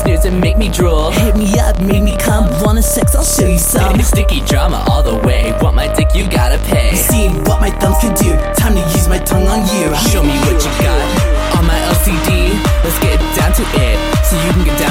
listeners and make me drool. Hit me up, make me come. Want a sex? I'll show you some. Sticky drama all the way. Want my dick? You gotta pay. See what my thumbs can do. Time to use my tongue on you. Show me what you got on my LCD. Let's get down to it so you can get down.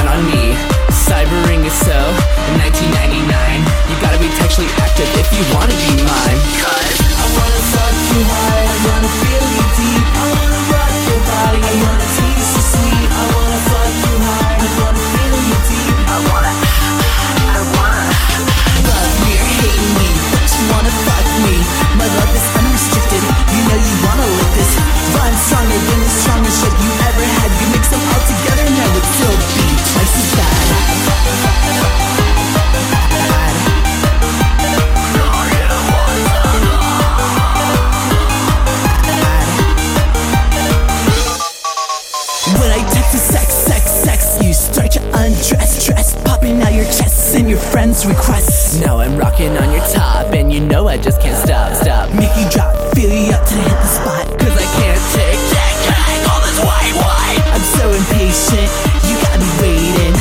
Your friends' requests. now I'm rocking on your top, and you know I just can't stop, stop. Make you drop, feel you up to hit the spot. Cause I can't take that drag, all this white, white. I'm so impatient, you gotta be waiting.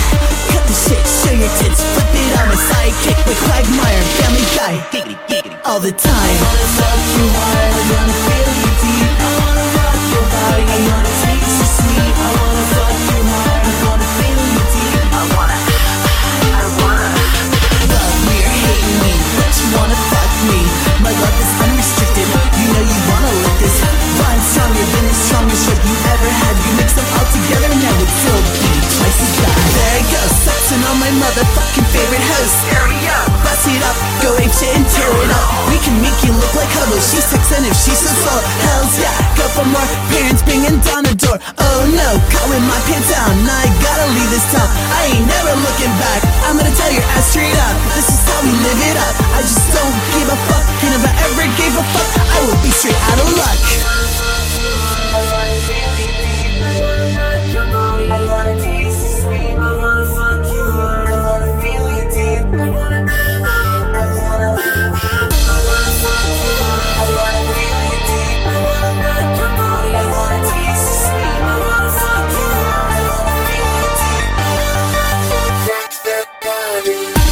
Cut the shit, show your tits, flip it on my sidekick like Quagmire, Family Guy. All the time. I wanna fuck you hard, motherfucking favorite host. Bust it up, go ape shit and tear it up. We can make you look like Hubble. She's sexing if she's so slow. Hells yeah, go for more. Parents banging down the door. Oh no, with my pants down. I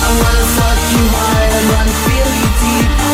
I wanna suck you hard and run feel you deep.